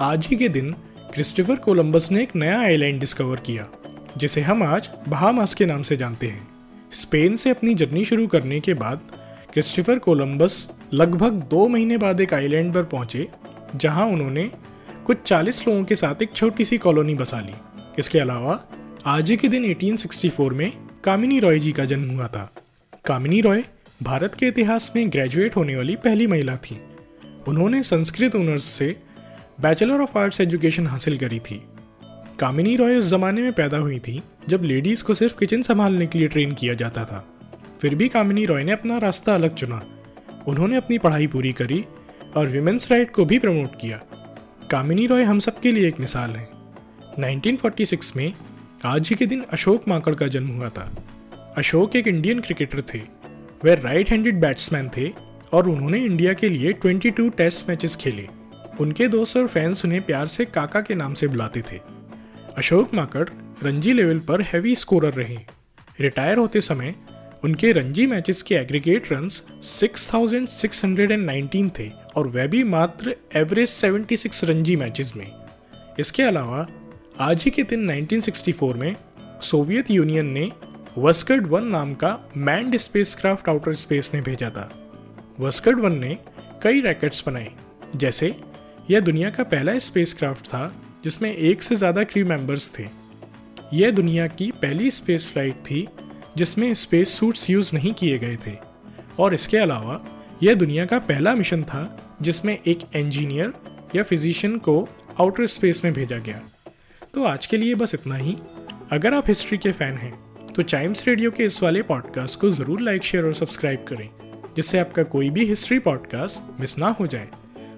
आज ही के दिन क्रिस्टोफर कोलंबस ने एक नया आइलैंड डिस्कवर किया, जिसे हम आज बहामास के नाम से जानते हैं। स्पेन से अपनी जर्नी शुरू करने के बाद क्रिस्टोफर कोलंबस लगभग दो महीने बाद एक आइलैंड पर पहुँचे, जहाँ उन्होंने कुछ 40 लोगों के साथ एक छोटी सी कॉलोनी बसा ली। इसके अलावा, आज ही के दिन 1864 में कामिनी रॉय जी का जन्म हुआ था। कामिनी रॉय भारत के इतिहास में ग्रेजुएट होने वाली पहली महिला थी। उन्होंने संस्कृत ऑनर्स से बैचलर ऑफ़ आर्ट्स एजुकेशन हासिल करी थी। कामिनी रॉय उस जमाने में पैदा हुई थी, जब लेडीज़ को सिर्फ़ किचन संभालने के लिए ट्रेन किया जाता था। फिर भी कामिनी रॉय ने अपना रास्ता अलग चुना। उन्होंने अपनी पढ़ाई पूरी करी और विमेंस राइट को भी प्रमोट किया। कामिनी रॉय हम सब के लिए एक मिसाल है। 1946 में आज ही के दिन अशोक माकड़ का जन्म हुआ था। अशोक एक इंडियन क्रिकेटर थे। वे राइट हैंडेड बैट्समैन थे और उन्होंने इंडिया के लिए 22 टेस्ट मैचेस खेले। उनके दोस्त और फैंस उन्हें प्यार से काका के नाम से बुलाते थे। अशोक माकड़ रणजी लेवल पर हैवी स्कोरर रहे। रिटायर होते समय उनके रणजी मैचेस के एग्रीगेट रन्स 6,619 थे और वह भी मात्र एवरेज 76 रणजी मैचेस में। इसके अलावा आज ही के दिन 1964 में सोवियत यूनियन ने वस्कर्ड वन नाम का मैंड स्पेसक्राफ्ट आउटर स्पेस में भेजा था। वस्कर्ड वन ने कई रैकेट्स बनाए जैसे यह दुनिया का पहला स्पेसक्राफ्ट था, जिसमें एक से ज़्यादा क्रू मेंबर्स थे। यह दुनिया की पहली स्पेस फ़्लाइट थी, जिसमें स्पेस सूट्स यूज़ नहीं किए गए थे। और इसके अलावा, यह दुनिया का पहला मिशन था, जिसमें एक इंजीनियर या फिजिशियन को आउटर स्पेस में भेजा गया। तो आज के लिए बस इतना ही। अगर आप हिस्ट्री के फ़ैन हैं तो चाइम्स रेडियो के इस वाले पॉडकास्ट को ज़रूर लाइक शेयर और सब्सक्राइब करें, जिससे आपका कोई भी हिस्ट्री पॉडकास्ट मिस ना हो जाए।